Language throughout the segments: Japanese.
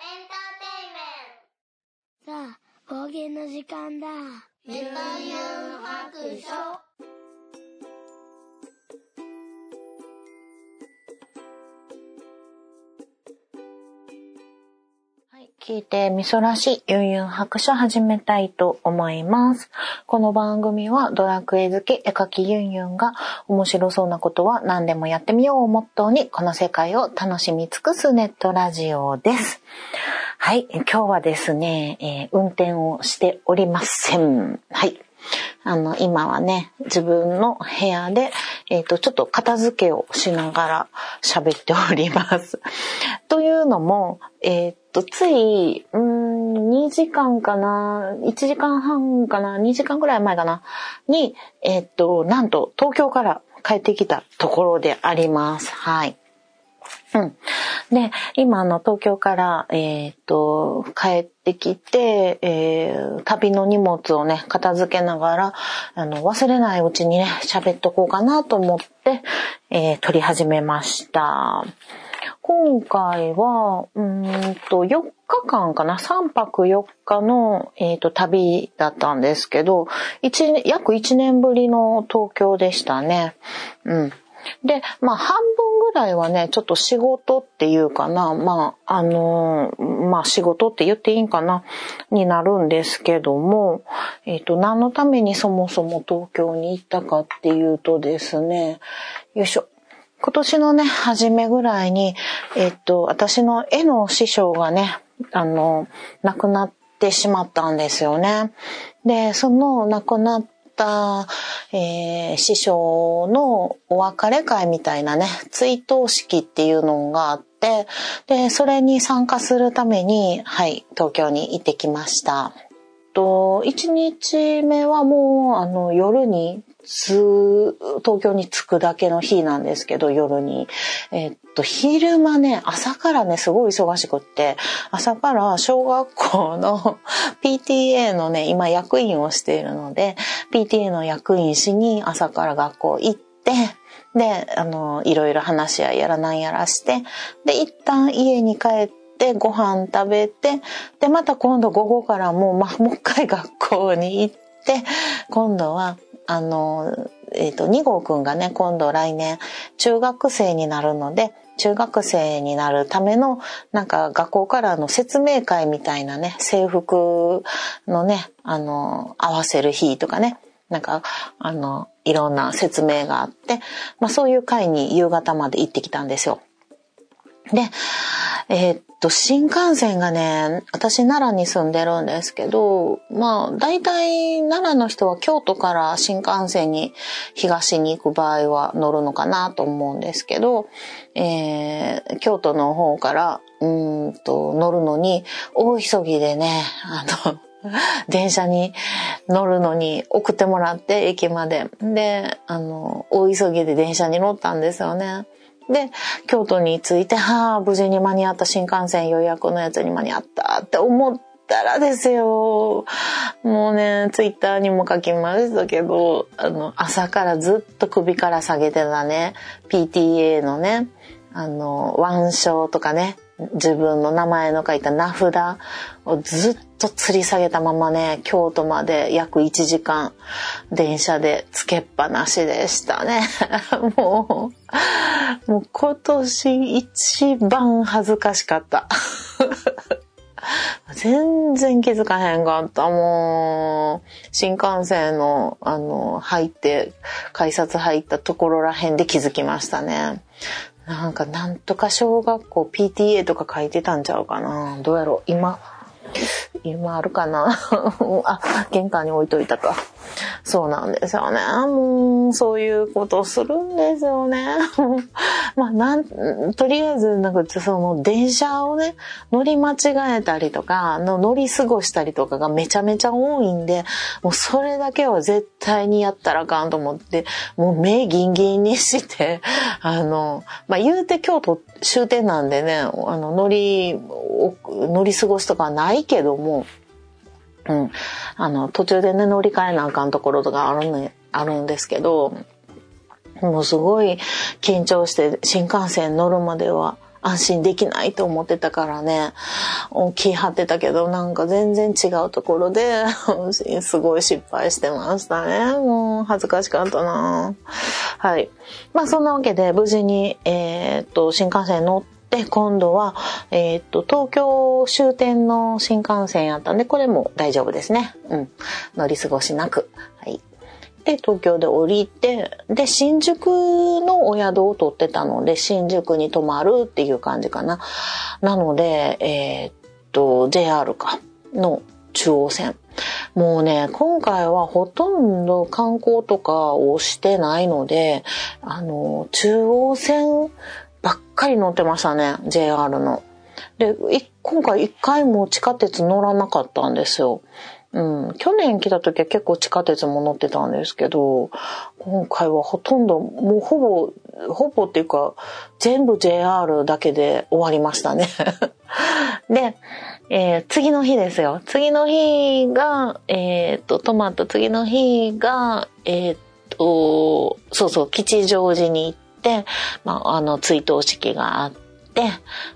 エンターテイメントさあ、冒険の時間だ。メタユン白書聞いてみそらしいユンユン白書始めたいと思います。この番組はドラクエ好き絵描きユンユンが面白そうなことは何でもやってみようをモットーにこの世界を楽しみ尽くすネットラジオです。はい、今日はですね、えー運転をしておりません。はい。あの、今はね、自分の部屋で、えっ、と、ちょっと片付けをしながら喋っております。というのも、えっ、と、つい、うーん、2時間かな、1時間半かな、2時間ぐらい前かな、に、えっ、と、なんと、東京から帰ってきたところであります。はい。うん。で、今、あの、東京から、えっ、と、帰ってきて、えー旅の荷物をね、片付けながら、あの、忘れないうちにね、喋っとこうかなと思って、えー撮り始めました。今回は、うーんと、4日間かな ?3 泊4日の、えっ、と、旅だったんですけど、一約1年ぶりの東京でしたね。うん。で、まあ半分ぐらいはね、ちょっと仕事っていうかな、まあ、あのーまあ仕事って言っていいんかな、になるんですけども、えっ、と、何のためにそもそも東京に行ったかっていうとですね、よいしょ。今年のね、初めぐらいに、えっ、と、私の絵の師匠がね、あの、亡くなってしまったんですよね。で、その亡くなった、えー師匠のお別れ会みたいなね、追悼式っていうのがあって、で、それに参加するために、はい、東京に行ってきました。と、1日目はもう、あの、夜に、東京に着くだけの日なんですけど、夜に。えっと、昼間ね、朝からね、すごい忙しくって、朝から小学校の PTA のね、今役員をしているので、PTA の役員しに朝から学校行って、で、あの、いろいろ話し合いやらなんやらして、で、一旦家に帰ってご飯食べて、で、また今度午後からもう、まあ、もう一回学校に行って、今度は、あの、えっ、と、2号くんがね、今度来年中学生になるので、中学生になるための、なんか学校からの説明会みたいなね、制服のね、あの、合わせる日とかね、なんか、あの、いろんな説明があって、まあそういう会に夕方まで行ってきたんですよ。で、えーっと、新幹線がね、私奈良に住んでるんですけど、まあ、大体奈良の人は京都から新幹線に東に行く場合は乗るのかなと思うんですけど、えー京都の方から、うんと、乗るのに、大急ぎでね、あの、電車に乗るのに送ってもらって、駅まで。で、あの、大急ぎで電車に乗ったんですよね。で、京都に着いて、はあ、無事に間に合った新幹線予約のやつに間に合ったって思ったらですよ。もうね、ツイッターにも書きましたけど、あの、朝からずっと首から下げてたね、PTA のね、あの、腕章とかね、自分の名前の書いた名札をずっと吊り下げたままね、京都まで約1時間電車でつけっぱなしでしたね。もう、もう今年一番恥ずかしかった。全然気づかへんかったもん。新幹線の、あの、入って、改札入ったところらへんで気づきましたね。なんか、なんとか小学校 PTA とか書いてたんちゃうかな。どうやろう今、今あるかな？あ、玄関に置いといたか。そうなんですよね。もう、そういうことするんですよね。まあ、なん、とりあえず、なんか、その、電車をね、乗り間違えたりとか、の乗り過ごしたりとかがめちゃめちゃ多いんで、もうそれだけは絶対にやったらあかんと思って、もう目ギンギンにして、あの、まあ、言うて京都終点なんでね、あの、乗り、乗り過ごしとかはないけども、うん。あの、途中でね、乗り換えなあかんところとかあるね、あるんですけど、もうすごい緊張して新幹線乗るまでは安心できないと思ってたからね、気張ってたけど、なんか全然違うところで、すごい失敗してましたね。もう恥ずかしかったなはい。まあそんなわけで無事に、えー、っと、新幹線乗って、で今度は、えー、っと、東京終点の新幹線やったんで、これも大丈夫ですね。うん。乗り過ごしなく。はい。で、東京で降りて、で、新宿のお宿を取ってたので、新宿に泊まるっていう感じかな。なので、えー、っと、JR か、の中央線。もうね、今回はほとんど観光とかをしてないので、あの、中央線ばっかり乗ってましたね、JR の。で、今回一回も地下鉄乗らなかったんですよ。うん、去年来た時は結構地下鉄も乗ってたんですけど、今回はほとんど、もうほぼ、ほぼっていうか、全部 JR だけで終わりましたね。で、えー、次の日ですよ。次の日が、えー、っと、泊まった次の日が、えー、っと、そうそう、吉祥寺に行って、まあ、あの、追悼式があって、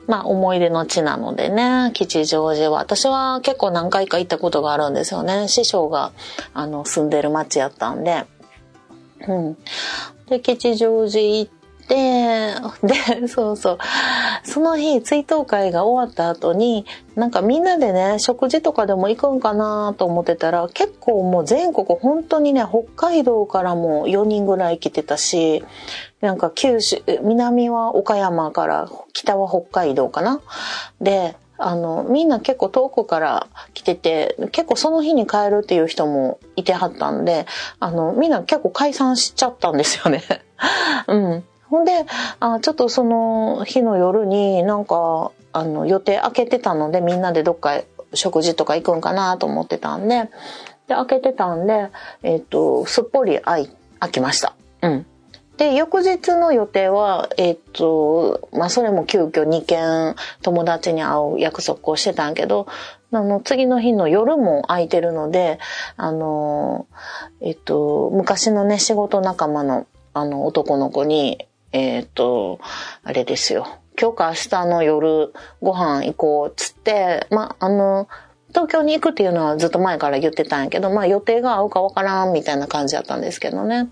まあ思い出の地なのでね、吉祥寺は。私は結構何回か行ったことがあるんですよね。師匠があの住んでる町やったんで。うん。で、吉祥寺行って、で、そうそう。その日、追悼会が終わった後に、なんかみんなでね、食事とかでも行くんかなと思ってたら、結構もう全国本当にね、北海道からも4人ぐらい来てたし、なんか九州、南は岡山から北は北海道かな。で、あの、みんな結構遠くから来てて、結構その日に帰るっていう人もいてはったんで、あの、みんな結構解散しちゃったんですよね。うん。ほんで、あちょっとその日の夜になんか、あの、予定開けてたので、みんなでどっか食事とか行くんかなと思ってたんで、で、開けてたんで、えっ、ー、と、すっぽり開きました。うん。で、翌日の予定は、えっ、と、まあ、それも急遽2件友達に会う約束をしてたんけど、あの、次の日の夜も空いてるので、あの、えっ、と、昔のね、仕事仲間の、あの、男の子に、えっ、と、あれですよ。今日か明日の夜ご飯行こうっつって、まあ、あの、東京に行くっていうのはずっと前から言ってたんやけど、まあ予定が合うかわからんみたいな感じだったんですけどね。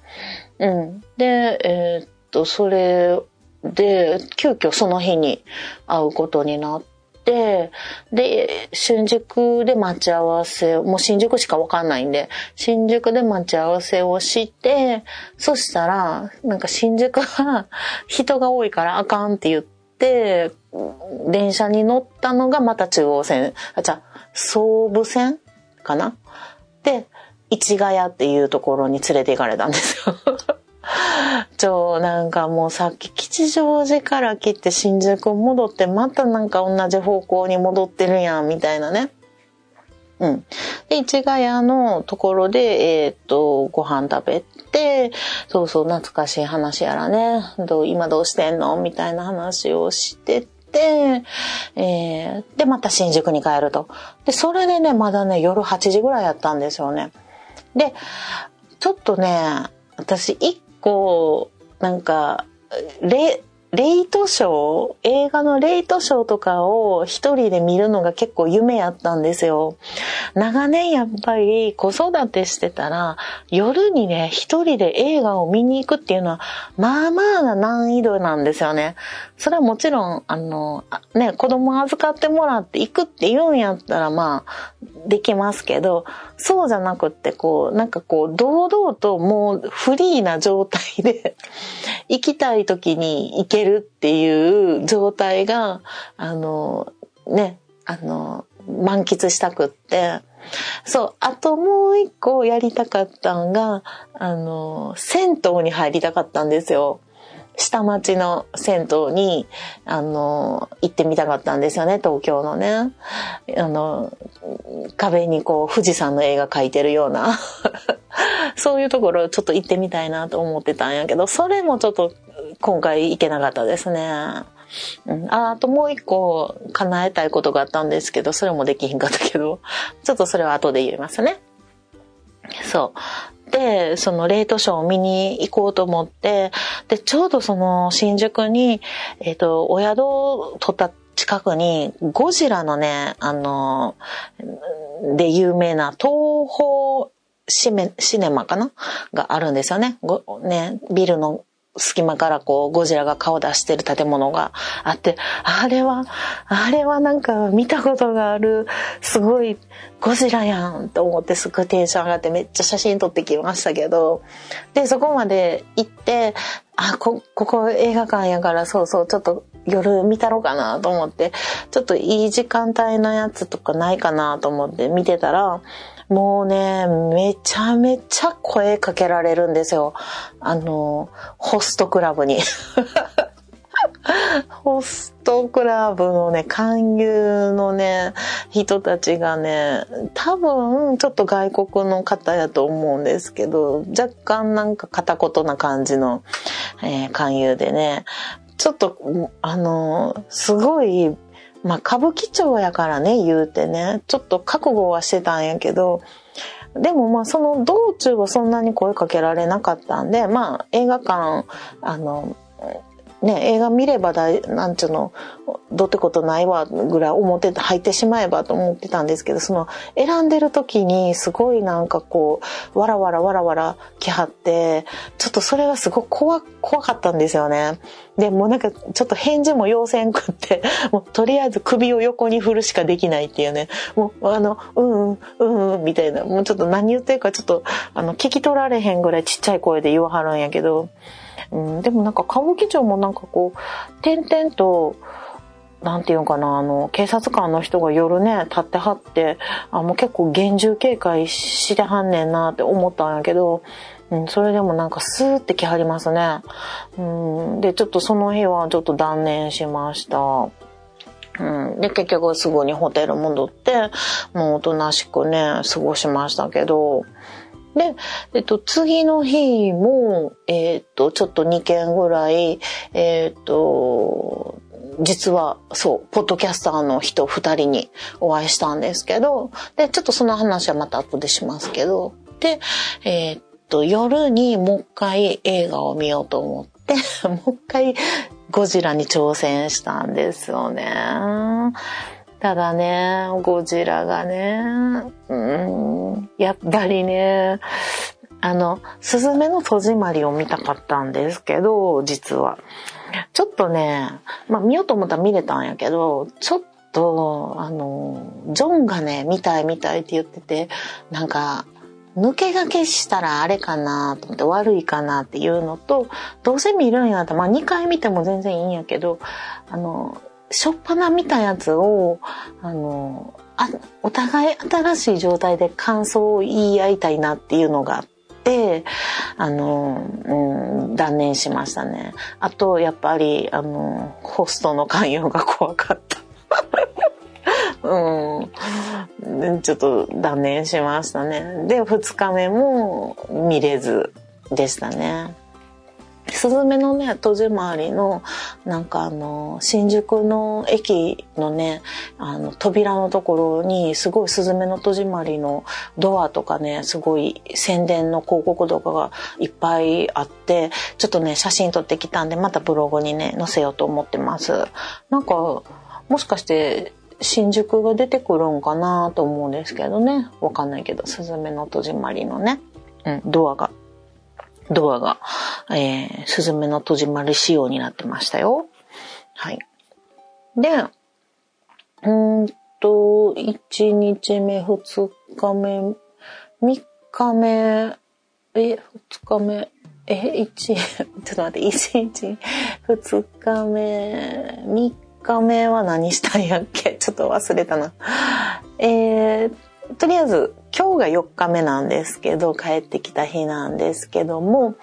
うん。で、えー、っと、それで、急遽その日に会うことになって、で、新宿で待ち合わせ、もう新宿しかわかんないんで、新宿で待ち合わせをして、そしたら、なんか新宿は人が多いからあかんって言って、電車に乗ったのがまた中央線、あ、じゃ総武線かな？で、市ヶ谷っていうところに連れて行かれたんですよ。ちょ、なんかもうさっき吉祥寺から来て新宿戻ってまたなんか同じ方向に戻ってるやんみたいなね。うん。で、市ヶ谷のところで、えっ、と、ご飯食べて、そうそう、懐かしい話やらね、どう今どうしてんのみたいな話をしてて、えー、で、また新宿に帰ると。で、それでね、まだね、夜8時ぐらいやったんですよね。で、ちょっとね、私一構、なんか、レ、レイトショー映画のレイトショーとかを一人で見るのが結構夢やったんですよ。長年やっぱり子育てしてたら夜にね一人で映画を見に行くっていうのはまあまあな難易度なんですよね。それはもちろんあのね子供預かってもらって行くって言うんやったらまあできますけどそうじゃなくってこうなんかこう堂々ともうフリーな状態で行きたい時に行けるっていう状態が、あの、ね、あの、満喫したくって、そう、あともう一個やりたかったんが、あの、銭湯に入りたかったんですよ。下町の銭湯に、あの、行ってみたかったんですよね、東京のね。あの、壁にこう、富士山の絵が描いてるような、そういうところちょっと行ってみたいなと思ってたんやけど、それもちょっと今回行けなかったですね。うん、ああともう一個叶えたいことがあったんですけど、それもできひんかったけど、ちょっとそれは後で言いますね。そう。で、そのレートショーを見に行こうと思って、で、ちょうどその新宿に、えっ、ー、と、お宿を取った近くにゴジラのね、あの、で有名な東宝シメシネマかな？があるんですよね。ねビルの隙間からこうゴジラが顔出してる建物があって、あれは、あれはなんか見たことがある、すごいゴジラやんと思ってすごいテンション上がってめっちゃ写真撮ってきましたけど、で、そこまで行って、あ、こ、ここ映画館やからそうそう、ちょっと夜見たろうかなと思って、ちょっといい時間帯のやつとかないかなと思って見てたら、もうね、めちゃめちゃ声かけられるんですよ。あの、ホストクラブに。ホストクラブのね、勧誘のね、人たちがね、多分ちょっと外国の方やと思うんですけど、若干なんか片言な感じの、えー、勧誘でね、ちょっと、あの、すごいまあ歌舞伎町やからね言うてね。ちょっと覚悟はしてたんやけど。でもまあその道中はそんなに声かけられなかったんでまあ映画館あのね、映画見ればだ、なんちゅうの、どうってことないわ、ぐらい思って入ってしまえばと思ってたんですけど、その、選んでる時にすごいなんかこう、わらわらわらわら来はって、ちょっとそれがすごく怖、怖かったんですよね。で、もなんかちょっと返事も要せんくって、もうとりあえず首を横に振るしかできないっていうね、もうあの、うんうん、うんうん、みたいな、もうちょっと何言ってるかちょっと、あの、聞き取られへんぐらいちっちゃい声で言わはるんやけど、うん、でもなんか歌舞伎町もなんかこう、点々と、なんていうかな、あの、警察官の人が夜ね、立ってはって、あ、もう結構厳重警戒してはんねんなって思ったんやけど、うん、それでもなんかスーって来はりますね。うん、で、ちょっとその日はちょっと断念しました。うん、で、結局すぐにホテル戻って、もうおとなしくね、過ごしましたけど、で、えっと、次の日も、えっと、ちょっと2件ぐらい、えっと、実は、そう、ポッドキャスターの人2人にお会いしたんですけど、で、ちょっとその話はまた後でしますけど、で、えっと、夜にもう一回映画を見ようと思って、もう一回ゴジラに挑戦したんですよね。ただね、ゴジラがね、うん、やっぱりね、あの、スズメの戸締まりを見たかったんですけど、実は。ちょっとね、まあ見ようと思ったら見れたんやけど、ちょっと、あの、ジョンがね、見たい見たいって言ってて、なんか、抜け駆けしたらあれかなと思って悪いかなっていうのと、どうせ見るんやったら、まあ2回見ても全然いいんやけど、あの、しょっぱな見たやつを、あの、あお互い新しい状態で感想を言い合いたいなっていうのがあって、あの、うん、断念しましたね。あと、やっぱり、あの、ホストの関与が怖かった。うん、ちょっと断念しましたね。で、2日目も見れずでしたね。スズメのね、戸締まりの、なんかあの、新宿の駅のね、あの、扉のところに、すごいスズメの戸締まりのドアとかね、すごい宣伝の広告とかがいっぱいあって、ちょっとね、写真撮ってきたんで、またブログにね、載せようと思ってます。なんか、もしかして、新宿が出てくるんかなと思うんですけどね。わかんないけど、スズメの戸締まりのね、うん、ドアがドアが、えー、スズメの戸締まり仕様になってましたよ。はい。で、うんと、1日目、2日目、3日目、え、2日目、え、1、ちょっと待って、1日、2日目、3日目は何したんやっけ？ちょっと忘れたな。えー、とりあえず今日が4日目なんですけど帰ってきた日なんですけども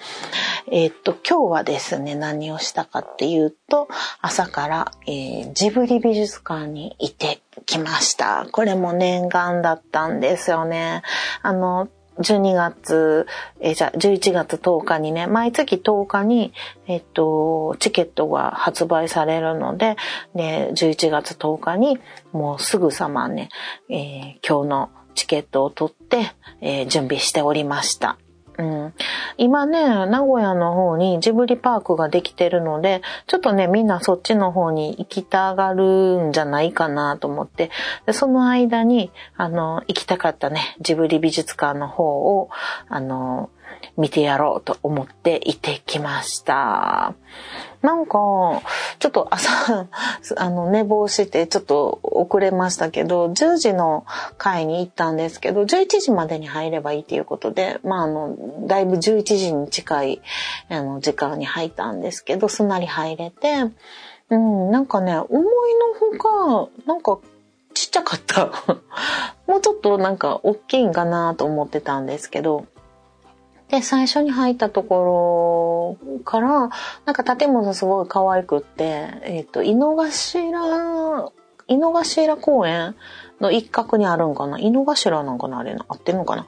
えー、っと今日はですね何をしたかっていうと朝から、えー、ジブリ美術館にいてきました。これも念願だったんですよね。あの12月、えー、じゃあ11月10日にね、毎月10日に、えっと、チケットが発売されるので、で、11月10日にもうすぐさまね、えー、今日のチケットを取って、えー、準備しておりました。うん、今ね、名古屋の方にジブリパークができてるので、ちょっとね、みんなそっちの方に行きたがるんじゃないかなと思って、でその間に、あの、行きたかったね、ジブリ美術館の方を、あの、見てやろうと思って行ってきました。なんか、ちょっと朝、あの、寝坊してちょっと遅れましたけど、10時の会に行ったんですけど、11時までに入ればいいということで、まあ、あの、だいぶ11時に近い、あの、時間に入ったんですけど、すんなり入れて、うん、なんかね、思いのほか、なんか、ちっちゃかった。もうちょっとなんか大きいんかなと思ってたんですけど、で、最初に入ったところから、なんか建物すごい可愛くって、えっ、ー、と、井の頭、井の頭公園の一角にあるんかな？井の頭なんかな？あれな合ってるのかな？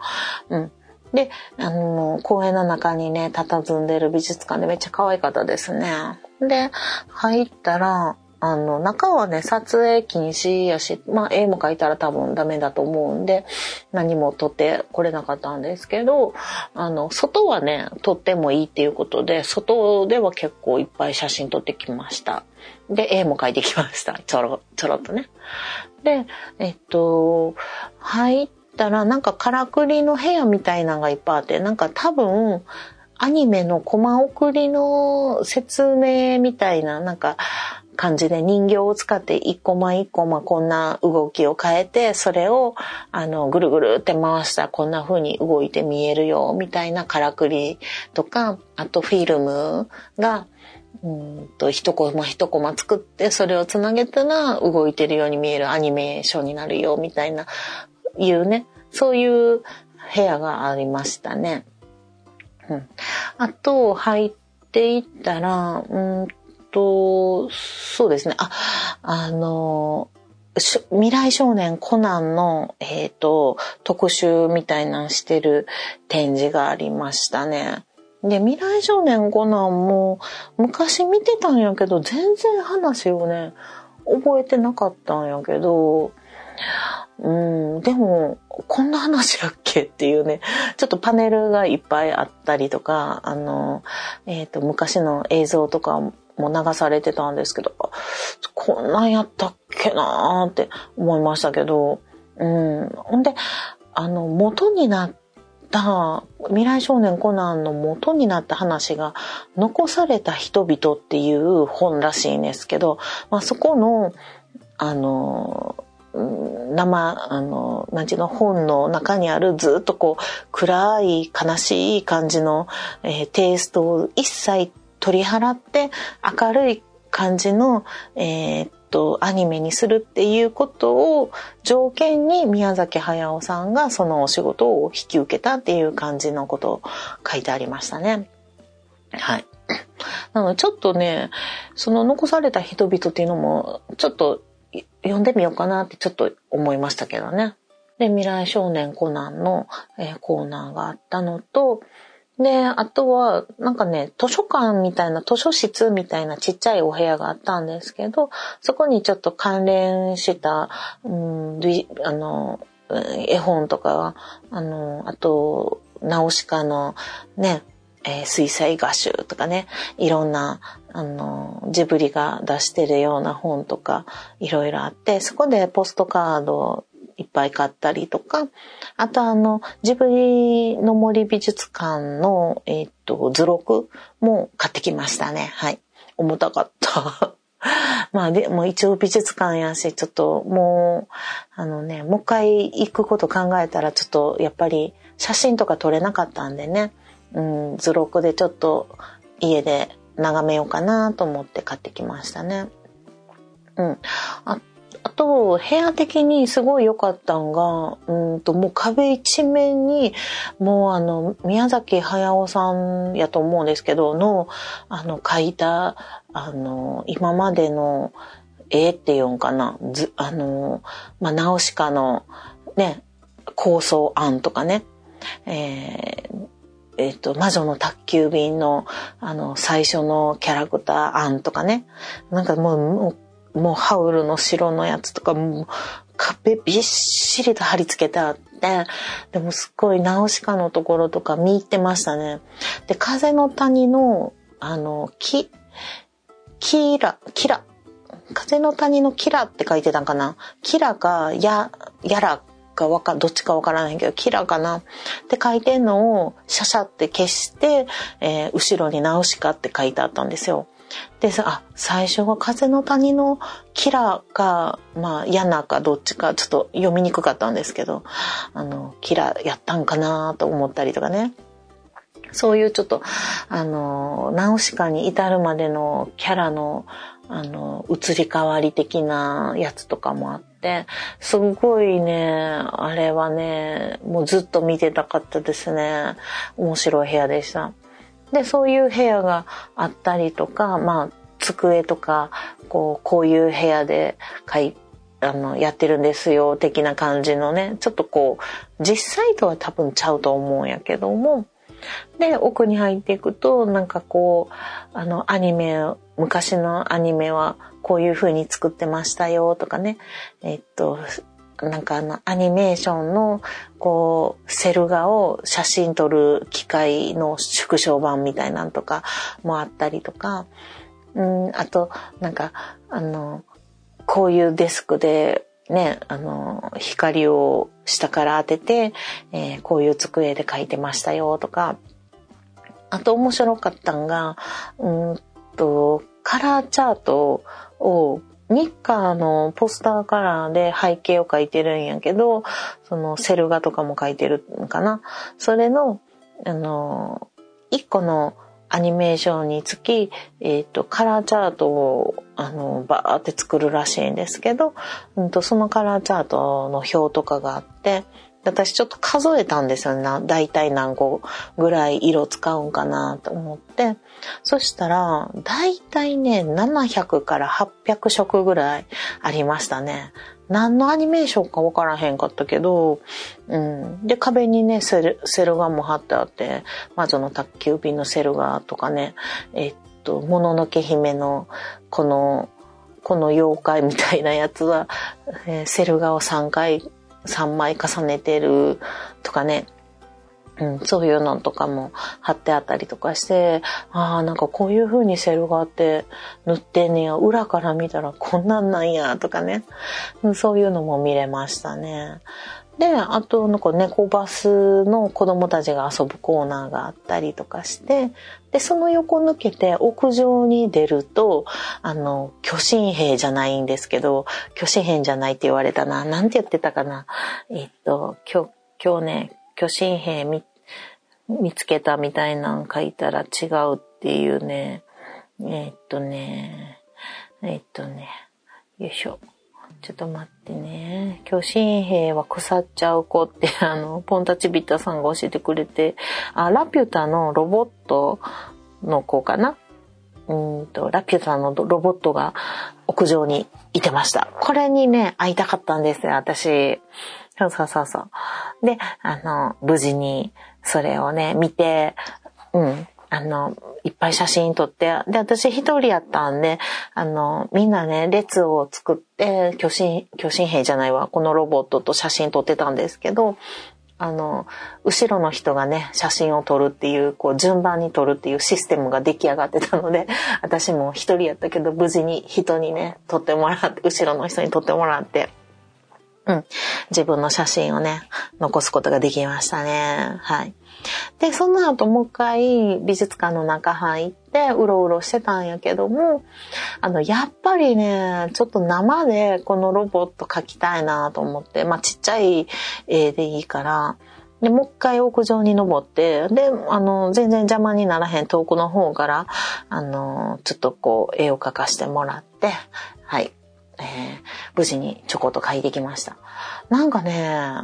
うん。で、あの、公園の中にね、佇んでる美術館でめっちゃ可愛かったですね。で、入ったら、あの、中はね、撮影禁止やし、まあ、絵も描いたら多分ダメだと思うんで、何も撮ってこれなかったんですけど、あの、外はね、撮ってもいいっていうことで、外では結構いっぱい写真撮ってきました。で、絵も描いてきました。ちょろ、ちょろっとね。で、えっと、入ったら、なんかからくりの部屋みたいなのがいっぱいあって、なんか多分、アニメのコマ送りの説明みたいな、なんか、感じで人形を使って一コマ一コマこんな動きを変えて、それをあのぐるぐるって回したらこんな風に動いて見えるよみたいなからくりとか、あとフィルムがうんと一コマ一コマ作ってそれをつなげたら動いてるように見えるアニメーションになるよみたいないうね、そういう部屋がありましたね。うん、あと入っていったら、うんと、そうですね。あ、あの、未来少年コナンの、えっ、ー、と、特集みたいなしてる展示がありましたね。で、未来少年コナンも昔見てたんやけど、全然話をね、覚えてなかったんやけど、うん、でも、こんな話やっけっていうね、ちょっとパネルがいっぱいあったりとか、あの、えっ、ー、と、昔の映像とかも流されてたんですけど、こんなんやったっけなーって思いましたけど、うん。ほんで、あの、元になった未来少年コナンの元になった話が残された人々っていう本らしいんですけど、まあ、そこの、あの、生、あの、なんちの本の中にあるずっとこう暗い悲しい感じの、えー、テイストを一切取り払って明るい感じの、えー、っと、アニメにするっていうことを条件に宮崎駿さんがそのお仕事を引き受けたっていう感じのことを書いてありましたね。はい。なのでちょっとね、その残された人々っていうのもちょっと読んでみようかなってちょっと思いましたけどね。で、未来少年コナンの、えー、コーナーがあったのと、で、あとは、なんかね、図書館みたいな、図書室みたいなちっちゃいお部屋があったんですけど、そこにちょっと関連した、うん、あの、絵本とか、あの、あと、ナウシカのね、えー、水彩画集とかね、いろんな、あの、ジブリが出してるような本とか、いろいろあって、そこでポストカードいっぱい買ったりとか、あとあの、ジブリの森美術館の、えっ、と、図録も買ってきましたね。はい。重たかった。まあでも一応美術館やし、ちょっともう、あのね、もう一回行くこと考えたらちょっとやっぱり写真とか撮れなかったんでね、うん、図録でちょっと家で眺めようかなと思って買ってきましたね。うん。あと、部屋的にすごい良かったんが、うんと、もう壁一面に、もうあの、宮崎駿さんやと思うんですけど、の、あの、描いた、あの、今までの絵って言うんかな、ず、あの、まあ、ナウシカの、ね、構想案とかね、えー、えっ、と、魔女の宅急便の、あの、最初のキャラクター案とかね。なんか、もうもうハウルの城のやつとかもか壁びっしりと貼り付けてあって、でもすっごいナウシカのところとか見入ってましたね。で、風の谷の、あの、木、キラ、キラ、風の谷のキラって書いてたんかなキラか、や、やらかわか、どっちかわからないけど、キラかなって書いてんのをシャシャって消して、えー、後ろにナウシカって書いてあったんですよ。でさ、あ、最初は風の谷のキラか、まあ、ヤナかどっちかちょっと読みにくかったんですけど、あの、キラやったんかなと思ったりとかね。そういうちょっと、あの、ナウシカに至るまでのキャラの、あの、移り変わり的なやつとかもあって、すごいね、あれはね、もうずっと見てたかったですね。面白い部屋でした。で、そういう部屋があったりとか、まあ、机とか、こう、こういう部屋でい、あの、やってるんですよ、的な感じのね、ちょっとこう、実際とは多分ちゃうと思うんやけども、で、奥に入っていくと、なんかこう、あの、アニメ、昔のアニメはこういう風に作ってましたよとかね、えっと、なんかあのアニメーションのこうセル画を写真撮る機械の縮小版みたいなんとかもあったりとか、うん、あとなんかあのこういうデスクでね、あの、光を下から当てて、えー、こういう机で書いてましたよとか、あと面白かったんが、うんと、カラーチャートをニッカーのポスターカラーで背景を描いてるんやけど、そのセル画とかも描いてるのかな。それの、あの、一個のアニメーションにつき、えっ、ー、と、カラーチャートを、あの、バーって作るらしいんですけど、うんと、そのカラーチャートの表とかがあって、私ちょっと数えたんですよね。大体何個ぐらい色使うんかなと思って。そしたら、大体ね、700から800色ぐらいありましたね。何のアニメーションかわからへんかったけど、うん。で、壁にね、セル、セル画も貼ってあって、魔女の宅急便のセル画とかね、えっと、もののけ姫の、この、この妖怪みたいなやつは、えー、セル画を3回3枚重ねてるとかね、うん、そういうのとかも貼ってあったりとかして、ああ、なんかこういう風にセルがあって塗ってんねや、裏から見たらこんなんなんや、とかね、そういうのも見れましたね。で、あと、なんか猫バスの子供たちが遊ぶコーナーがあったりとかして、で、その横抜けて屋上に出ると、あの、巨神兵じゃないんですけど、巨神兵じゃないって言われたな。なんて言ってたかな。えっと、今日、今日ね、巨神兵見、見つけたみたいなん書いたら違うっていうね。えっとね、えっとね、よいしょ。ちょっと待ってね。巨神兵は腐っちゃう子って、あの、ポンタチビッタさんが教えてくれて、あ、ラピュタのロボットの子かな？うんと、ラピュタのロボットが屋上にいてました。これにね、会いたかったんですよ、私。そうそうそうそう。で、あの、無事にそれをね、見て、うん、あの、いっぱい写真撮って、で、私一人やったんで、あの、みんなね、列を作って、巨神、巨神兵じゃないわ、このロボットと写真撮ってたんですけど、あの、後ろの人がね、写真を撮るっていう、こう、順番に撮るっていうシステムが出来上がってたので、私も一人やったけど、無事に人にね、撮ってもらって、後ろの人に撮ってもらって、うん。自分の写真をね、残すことができましたね。はい。で、その後もう一回美術館の中入って、うろうろしてたんやけども、あの、やっぱりね、ちょっと生でこのロボット描きたいなと思って、まあちっちゃい絵でいいから、で、もう一回屋上に登って、で、あの、全然邪魔にならへん遠くの方から、あの、ちょっとこう、絵を描かしてもらって、はい。えー、無事にちょこっと描いてきました。なんかね、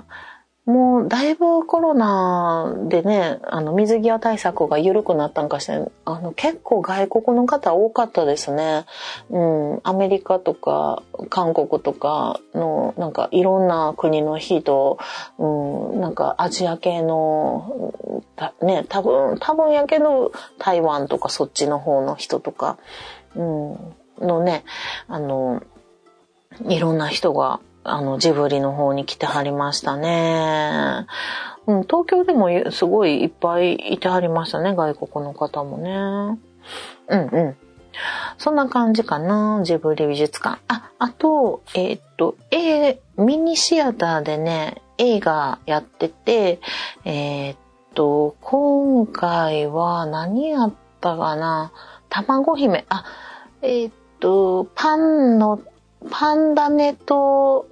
もうだいぶコロナでね、あの水際対策が緩くなったんかして、あの結構外国の方多かったですね。うん、アメリカとか韓国とかのなんかいろんな国の人、うん、なんかアジア系の、ね、多分、多分やけど台湾とかそっちの方の人とか、うん、のね、あの、いろんな人があの、ジブリの方に来てはりましたね。うん、東京でもすごいいっぱいいてはりましたね、外国の方もね。うんうん。そんな感じかな、ジブリ美術館。あ、あと、えー、っと、えミニシアターでね、映画やってて、えー、っと、今回は何やったかな卵姫。あ、えー、っと、パンの、パンダネと、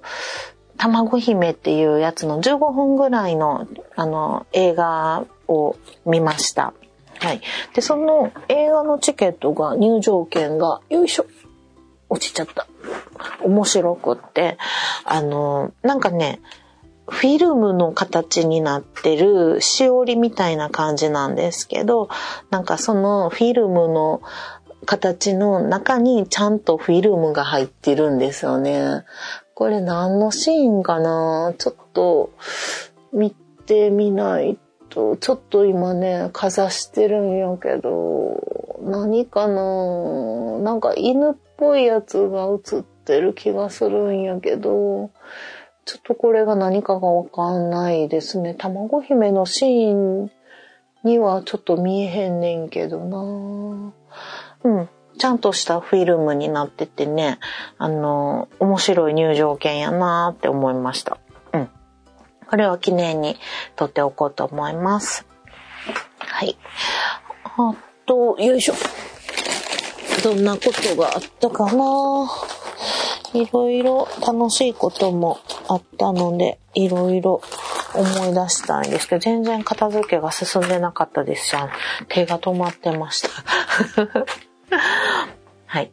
卵姫っていうやつの15分ぐらいの、あの、映画を見ました。はい。で、その映画のチケットが、入場券が、よいしょ、落ちちゃった。面白くって、あの、なんかね、フィルムの形になってるしおりみたいな感じなんですけど、なんかそのフィルムの形の中にちゃんとフィルムが入ってるんですよね。これ何のシーンかな？ちょっと見てみないと、ちょっと今ね、かざしてるんやけど、何かな？なんか犬っぽいやつが映ってる気がするんやけど、ちょっとこれが何かがわかんないですね。卵姫のシーンにはちょっと見えへんねんけどな。うん。ちゃんとしたフィルムになっててね、あの、面白い入場券やなって思いました。うんこれを記念に撮っておこうと思います。はい。あと、よいしょ。どんなことがあったかないろいろ楽しいこともあったので、いろいろ思い出したいんですけど、全然片付けが進んでなかったですじゃん。手が止まってました。はい。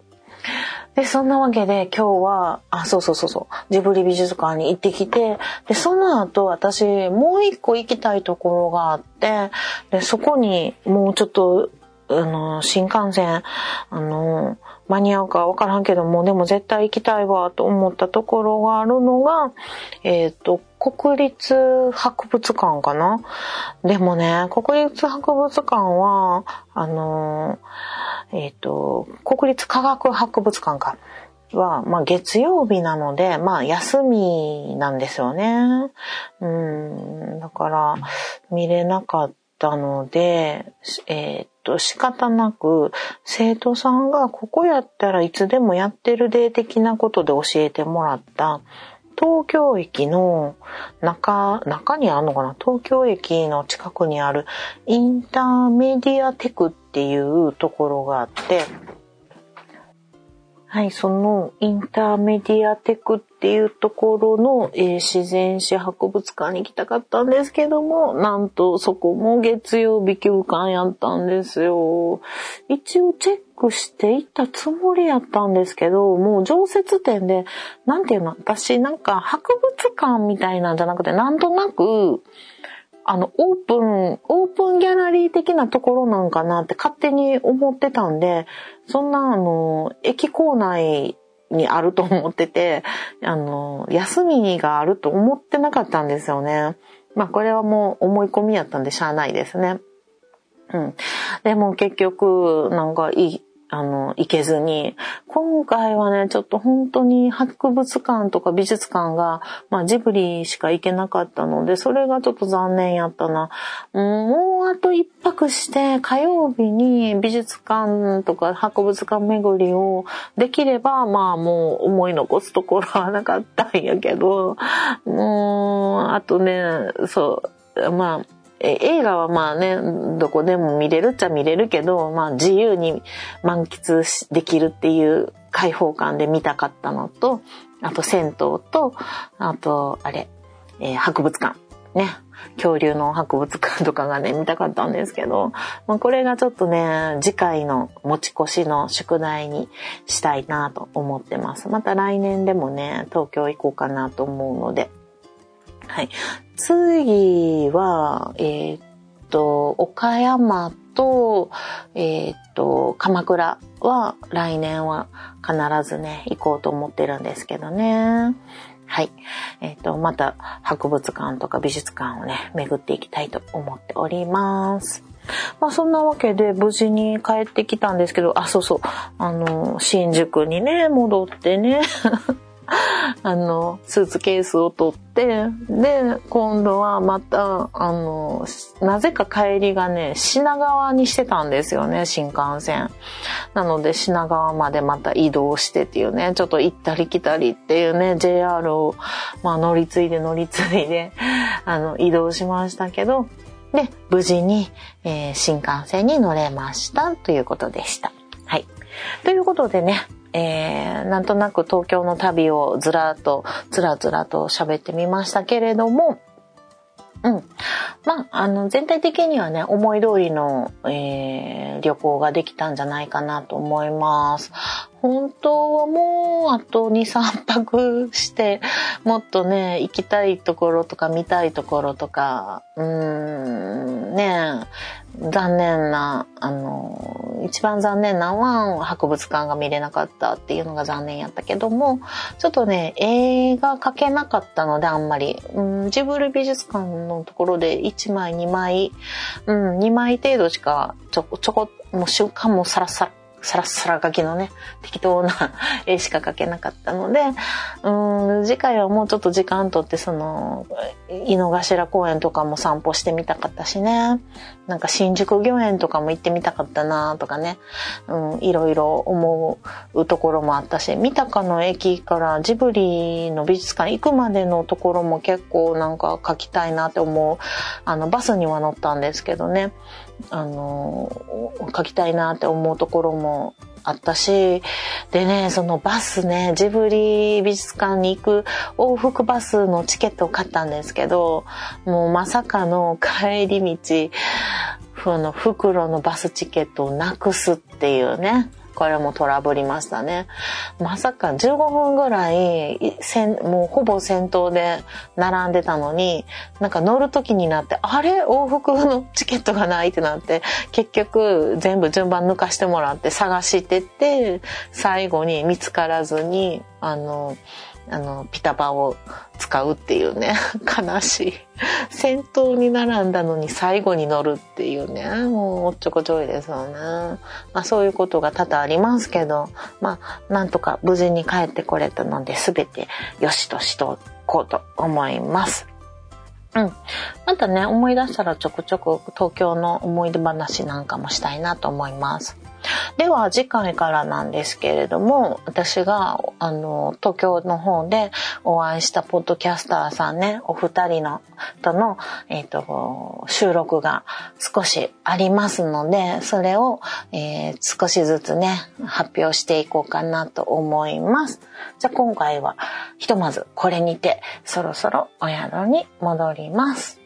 で、そんなわけで今日は、あ、そうそうそうそう、ジブリ美術館に行ってきて、で、その後私、もう一個行きたいところがあって、で、そこにもうちょっと、あの、新幹線、あの、間に合うかわからんけども、でも絶対行きたいわと思ったところがあるのが、えっ、ー、と、国立博物館かな？でもね、国立博物館は、あの、えっ、ー、と、国立科学博物館か。は、まあ、月曜日なので、まあ、休みなんですよね。うん、だから、見れなかったので、えっ、と、仕方なく、生徒さんがここやったらいつでもやってるデー的なことで教えてもらった、東京駅の中、中にあるのかな？東京駅の近くにあるインターメディアテクっていうところがあって、はい、そのインターメディアテクっていうところの、えー、自然史博物館に行きたかったんですけども、なんとそこも月曜日休館やったんですよ。一応チェックしていったつもりやったんですけど、もう常設展で、なんていうの、私なんか博物館みたいなんじゃなくて、なんとなく、あの、オープン、オープンギャラリー的なところなんかなって勝手に思ってたんで、そんな、あの、駅構内にあると思ってて、あの、休みがあると思ってなかったんですよね。まあ、これはもう思い込みやったんでしゃあないですね。うん。でも結局、なんかいい、あの、行けずに、今回はね、ちょっと本当に博物館とか美術館が、まあジブリしか行けなかったので、それがちょっと残念やったな。もうあと一泊して火曜日に美術館とか博物館巡りをできれば、まあもう思い残すところはなかったんやけど、もう、あとね、そう、まあ、映画はまあね、どこでも見れるっちゃ見れるけど、まあ自由に満喫できるっていう開放感で見たかったのと、あと銭湯と、あと、あれ、えー、博物館。ね。恐竜の博物館とかがね、見たかったんですけど、まあ、これがちょっとね、次回の持ち越しの宿題にしたいなと思ってます。また来年でもね、東京行こうかなと思うので、はい。次は、えー、っと、岡山と、えー、っと、鎌倉は来年は必ずね、行こうと思ってるんですけどね。はい。えっ、と、また博物館とか美術館をね、巡っていきたいと思っております。まあそんなわけで無事に帰ってきたんですけど、あ、そうそう、あの、新宿にね、戻ってね、あの、スーツケースを取って、で、今度はまた、あの、なぜか帰りがね、品川にしてたんですよね、新幹線。なので、品川までまた移動してっていうね、ちょっと行ったり来たりっていうね、JR を、まあ、乗り継いで乗り継いで、あの、移動しましたけど、で、無事に、えー、新幹線に乗れましたということでした。はい。ということでね、えー、なんとなく東京の旅をずらっと、ずらずらと喋ってみましたけれども、うん。まあ、あの、全体的にはね、思い通りの、えー、旅行ができたんじゃないかなと思います。本当はもう、あと2、3泊して、もっとね、行きたいところとか見たいところとか、うーん、ね、残念な、あの、一番残念なのは博物館が見れなかったっていうのが残念やったけども、ちょっとね、映画描けなかったのであんまり、うん、ジブル美術館のところで1枚2枚、うん、2枚程度しかちょこ、ちょこ、もう瞬間もサラサラサラッサラ書きのね、適当な 絵しか描けなかったので、うん、次回はもうちょっと時間とって、その、井の頭公園とかも散歩してみたかったしね、なんか新宿御苑とかも行ってみたかったなとかね、うん、いろいろ思うところもあったし、三鷹の駅からジブリの美術館行くまでのところも結構なんか描きたいなって思う、あの、バスには乗ったんですけどね、あの、書きたいなって思うところもあったし、でね、そのバスね、ジブリ美術館に行く往復バスのチケットを買ったんですけど、もうまさかの帰り道、その袋のバスチケットをなくすっていうね。これもトラブりましたね。まさか15分ぐらい、もうほぼ先頭で並んでたのに、なんか乗る時になって、あれ？往復のチケットがないってなって、結局全部順番抜かしてもらって探してって、最後に見つからずに、あの、あの、ピタパを使うっていうね、悲しい。先頭に並んだのに最後に乗るっていうね、もうおっちょこちょいですよね。まあそういうことが多々ありますけど、まあなんとか無事に帰ってこれたので全て良しとしとこうと思います。うん。またね、思い出したらちょくちょく東京の思い出話なんかもしたいなと思います。では次回からなんですけれども、私が、あの、東京の方でお会いしたポッドキャスターさんね、お二人の、との、えっ、ー、と、収録が少しありますので、それを、えー、少しずつね、発表していこうかなと思います。じゃあ今回は、ひとまずこれにて、そろそろお宿に戻ります。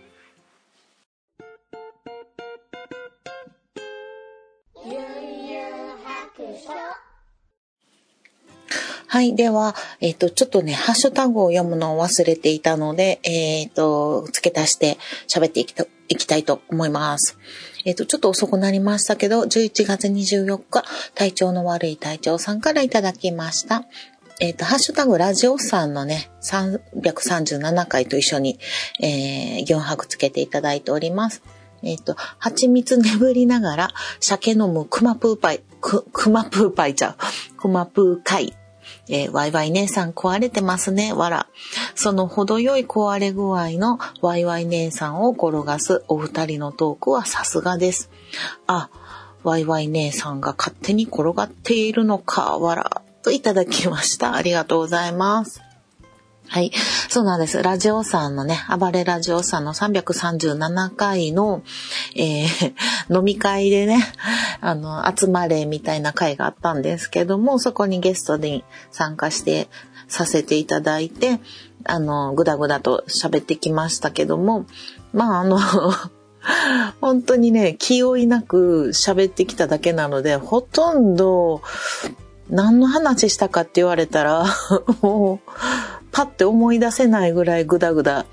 はい。では、えっ、ー、と、ちょっとね、ハッシュタグを読むのを忘れていたので、えっ、ー、と、付け足して喋っていきいきたいと思います。えっ、ー、と、ちょっと遅くなりましたけど、11月24日、体調の悪い隊長さんからいただきました。えっ、と、ハッシュタグラジオさんのね、337回と一緒に、えー、4泊つけていただいております。えっ、と、蜂蜜眠りながら、酒飲むクマプーパイ、ク、クマプーパイちゃう。クマプーカイえー、ワイワイ姉さん壊れてますね、わら。その程よい壊れ具合のワイワイ姉さんを転がすお二人のトークはさすがです。あ、ワイワイ姉さんが勝手に転がっているのか、わら。といただきました。ありがとうございます。はい。そうなんです。ラジオさんのね、暴れラジオさんの337回の、えー、飲み会でね、あの、集まれみたいな会があったんですけども、そこにゲストに参加してさせていただいて、あの、ぐだぐだと喋ってきましたけども、まあ、あの 本当にね、気負いなく喋ってきただけなので、ほとんど、何の話したかって言われたら、もう、パッて思い出せないぐらいグダグダ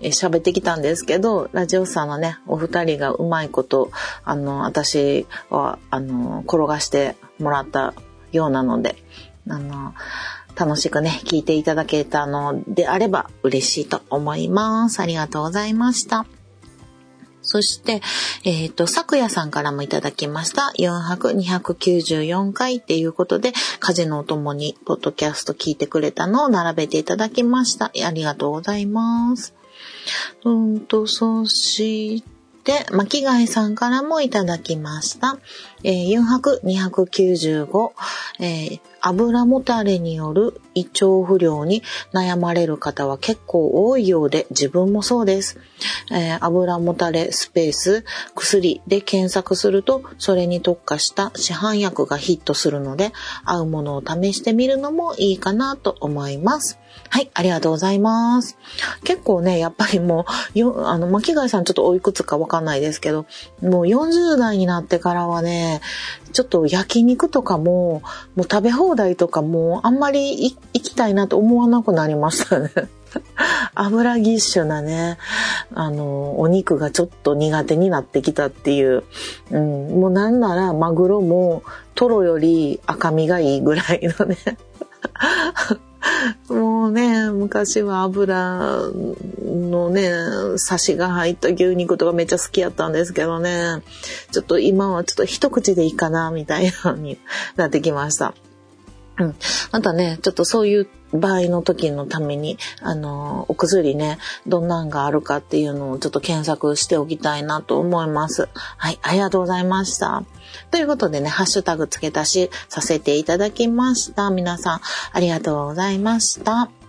喋ってきたんですけど、ラジオさんのね、お二人がうまいこと、あの、私は、あの、転がしてもらったようなので、あの、楽しくね、聞いていただけたのであれば嬉しいと思います。ありがとうございました。そして、えっ、と、昨夜さんからもいただきました。4泊294回っていうことで、風のお供にポッドキャスト聞いてくれたのを並べていただきました。ありがとうございます。うんと、そして、巻貝さんからもいただきました。えー、4泊295、え油もたれによる胃腸不良に悩まれる方は結構多いようで自分もそうです。え油もたれスペース薬で検索するとそれに特化した市販薬がヒットするので合うものを試してみるのもいいかなと思います。はい、ありがとうございます。結構ね、やっぱりもう、よあの、巻貝さんちょっとおいくつかわかんないですけど、もう40代になってからはね、ちょっと焼肉とかも、もう食べ放題とかもあんまり行きたいなと思わなくなりましたね。油ぎっしゅなね、あの、お肉がちょっと苦手になってきたっていう、うん、もうなんならマグロもトロより赤身がいいぐらいのね。もうね、昔は油のね、サシが入った牛肉とかめっちゃ好きやったんですけどね、ちょっと今はちょっと一口でいいかな、みたいなのになってきました。うん。またね、ちょっとそういう場合の時のために、あの、お薬ね、どんなんがあるかっていうのをちょっと検索しておきたいなと思います。はい、ありがとうございました。ということでね、ハッシュタグ付け足しさせていただきました。皆さん、ありがとうございました。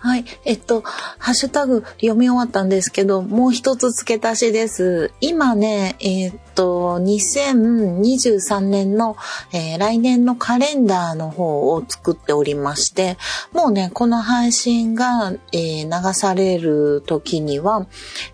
はい。えっと、ハッシュタグ読み終わったんですけど、もう一つ付け足しです。今ね、えっと、2023年の、えー来年のカレンダーの方を作っておりまして、もうね、この配信が、えー流される時には、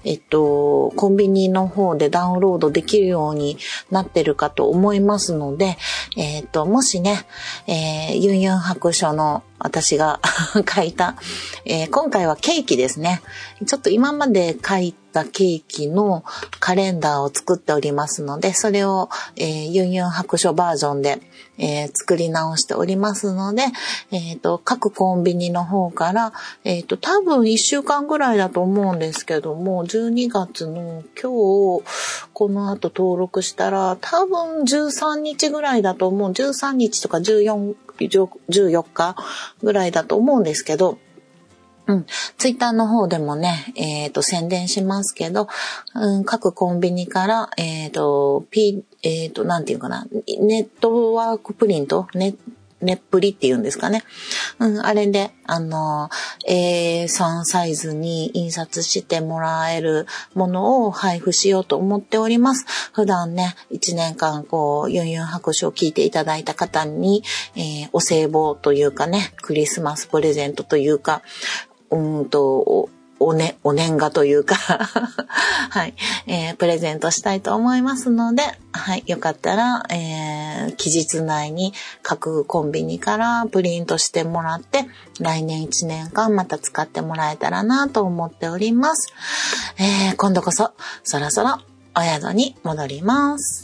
えっと、コンビニの方でダウンロードできるようになってるかと思いますので、えっと、もしね、えーユンユン白書の私が 書いた、えー今回はケーキですね。ちょっと今まで書いたケーキのカレンダーを作っておりますので、それを、えーユンユン白書バージョンで、えー作り直しておりますので、えっ、と、各コンビニの方から、えっ、と、多分1週間ぐらいだと思うんですけども、12月の今日、この後登録したら、多分13日ぐらいだと思う。13日とか14、14日ぐらいだと思うんですけど、うん。ツイッターの方でもね、えっ、と、宣伝しますけど、うん、各コンビニから、えっ、と、P、えっ、と、なんていうかな、ネットワークプリント、ネネップリっていうんですかね？うん、あれで、あの、A3 サイズに印刷してもらえるものを配布しようと思っております。普段ね、1年間こう、ユンユン白書を聞いていただいた方に、えーお歳暮というかね、クリスマスプレゼントというか、うんと、おおね、お年賀というか、はい、えープレゼントしたいと思いますので、はい、よかったら、えー期日内に各コンビニからプリントしてもらって、来年1年間また使ってもらえたらなと思っております。えー今度こそ、そろそろお宿に戻ります。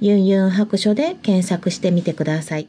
ユンユン白書で検索してみてください。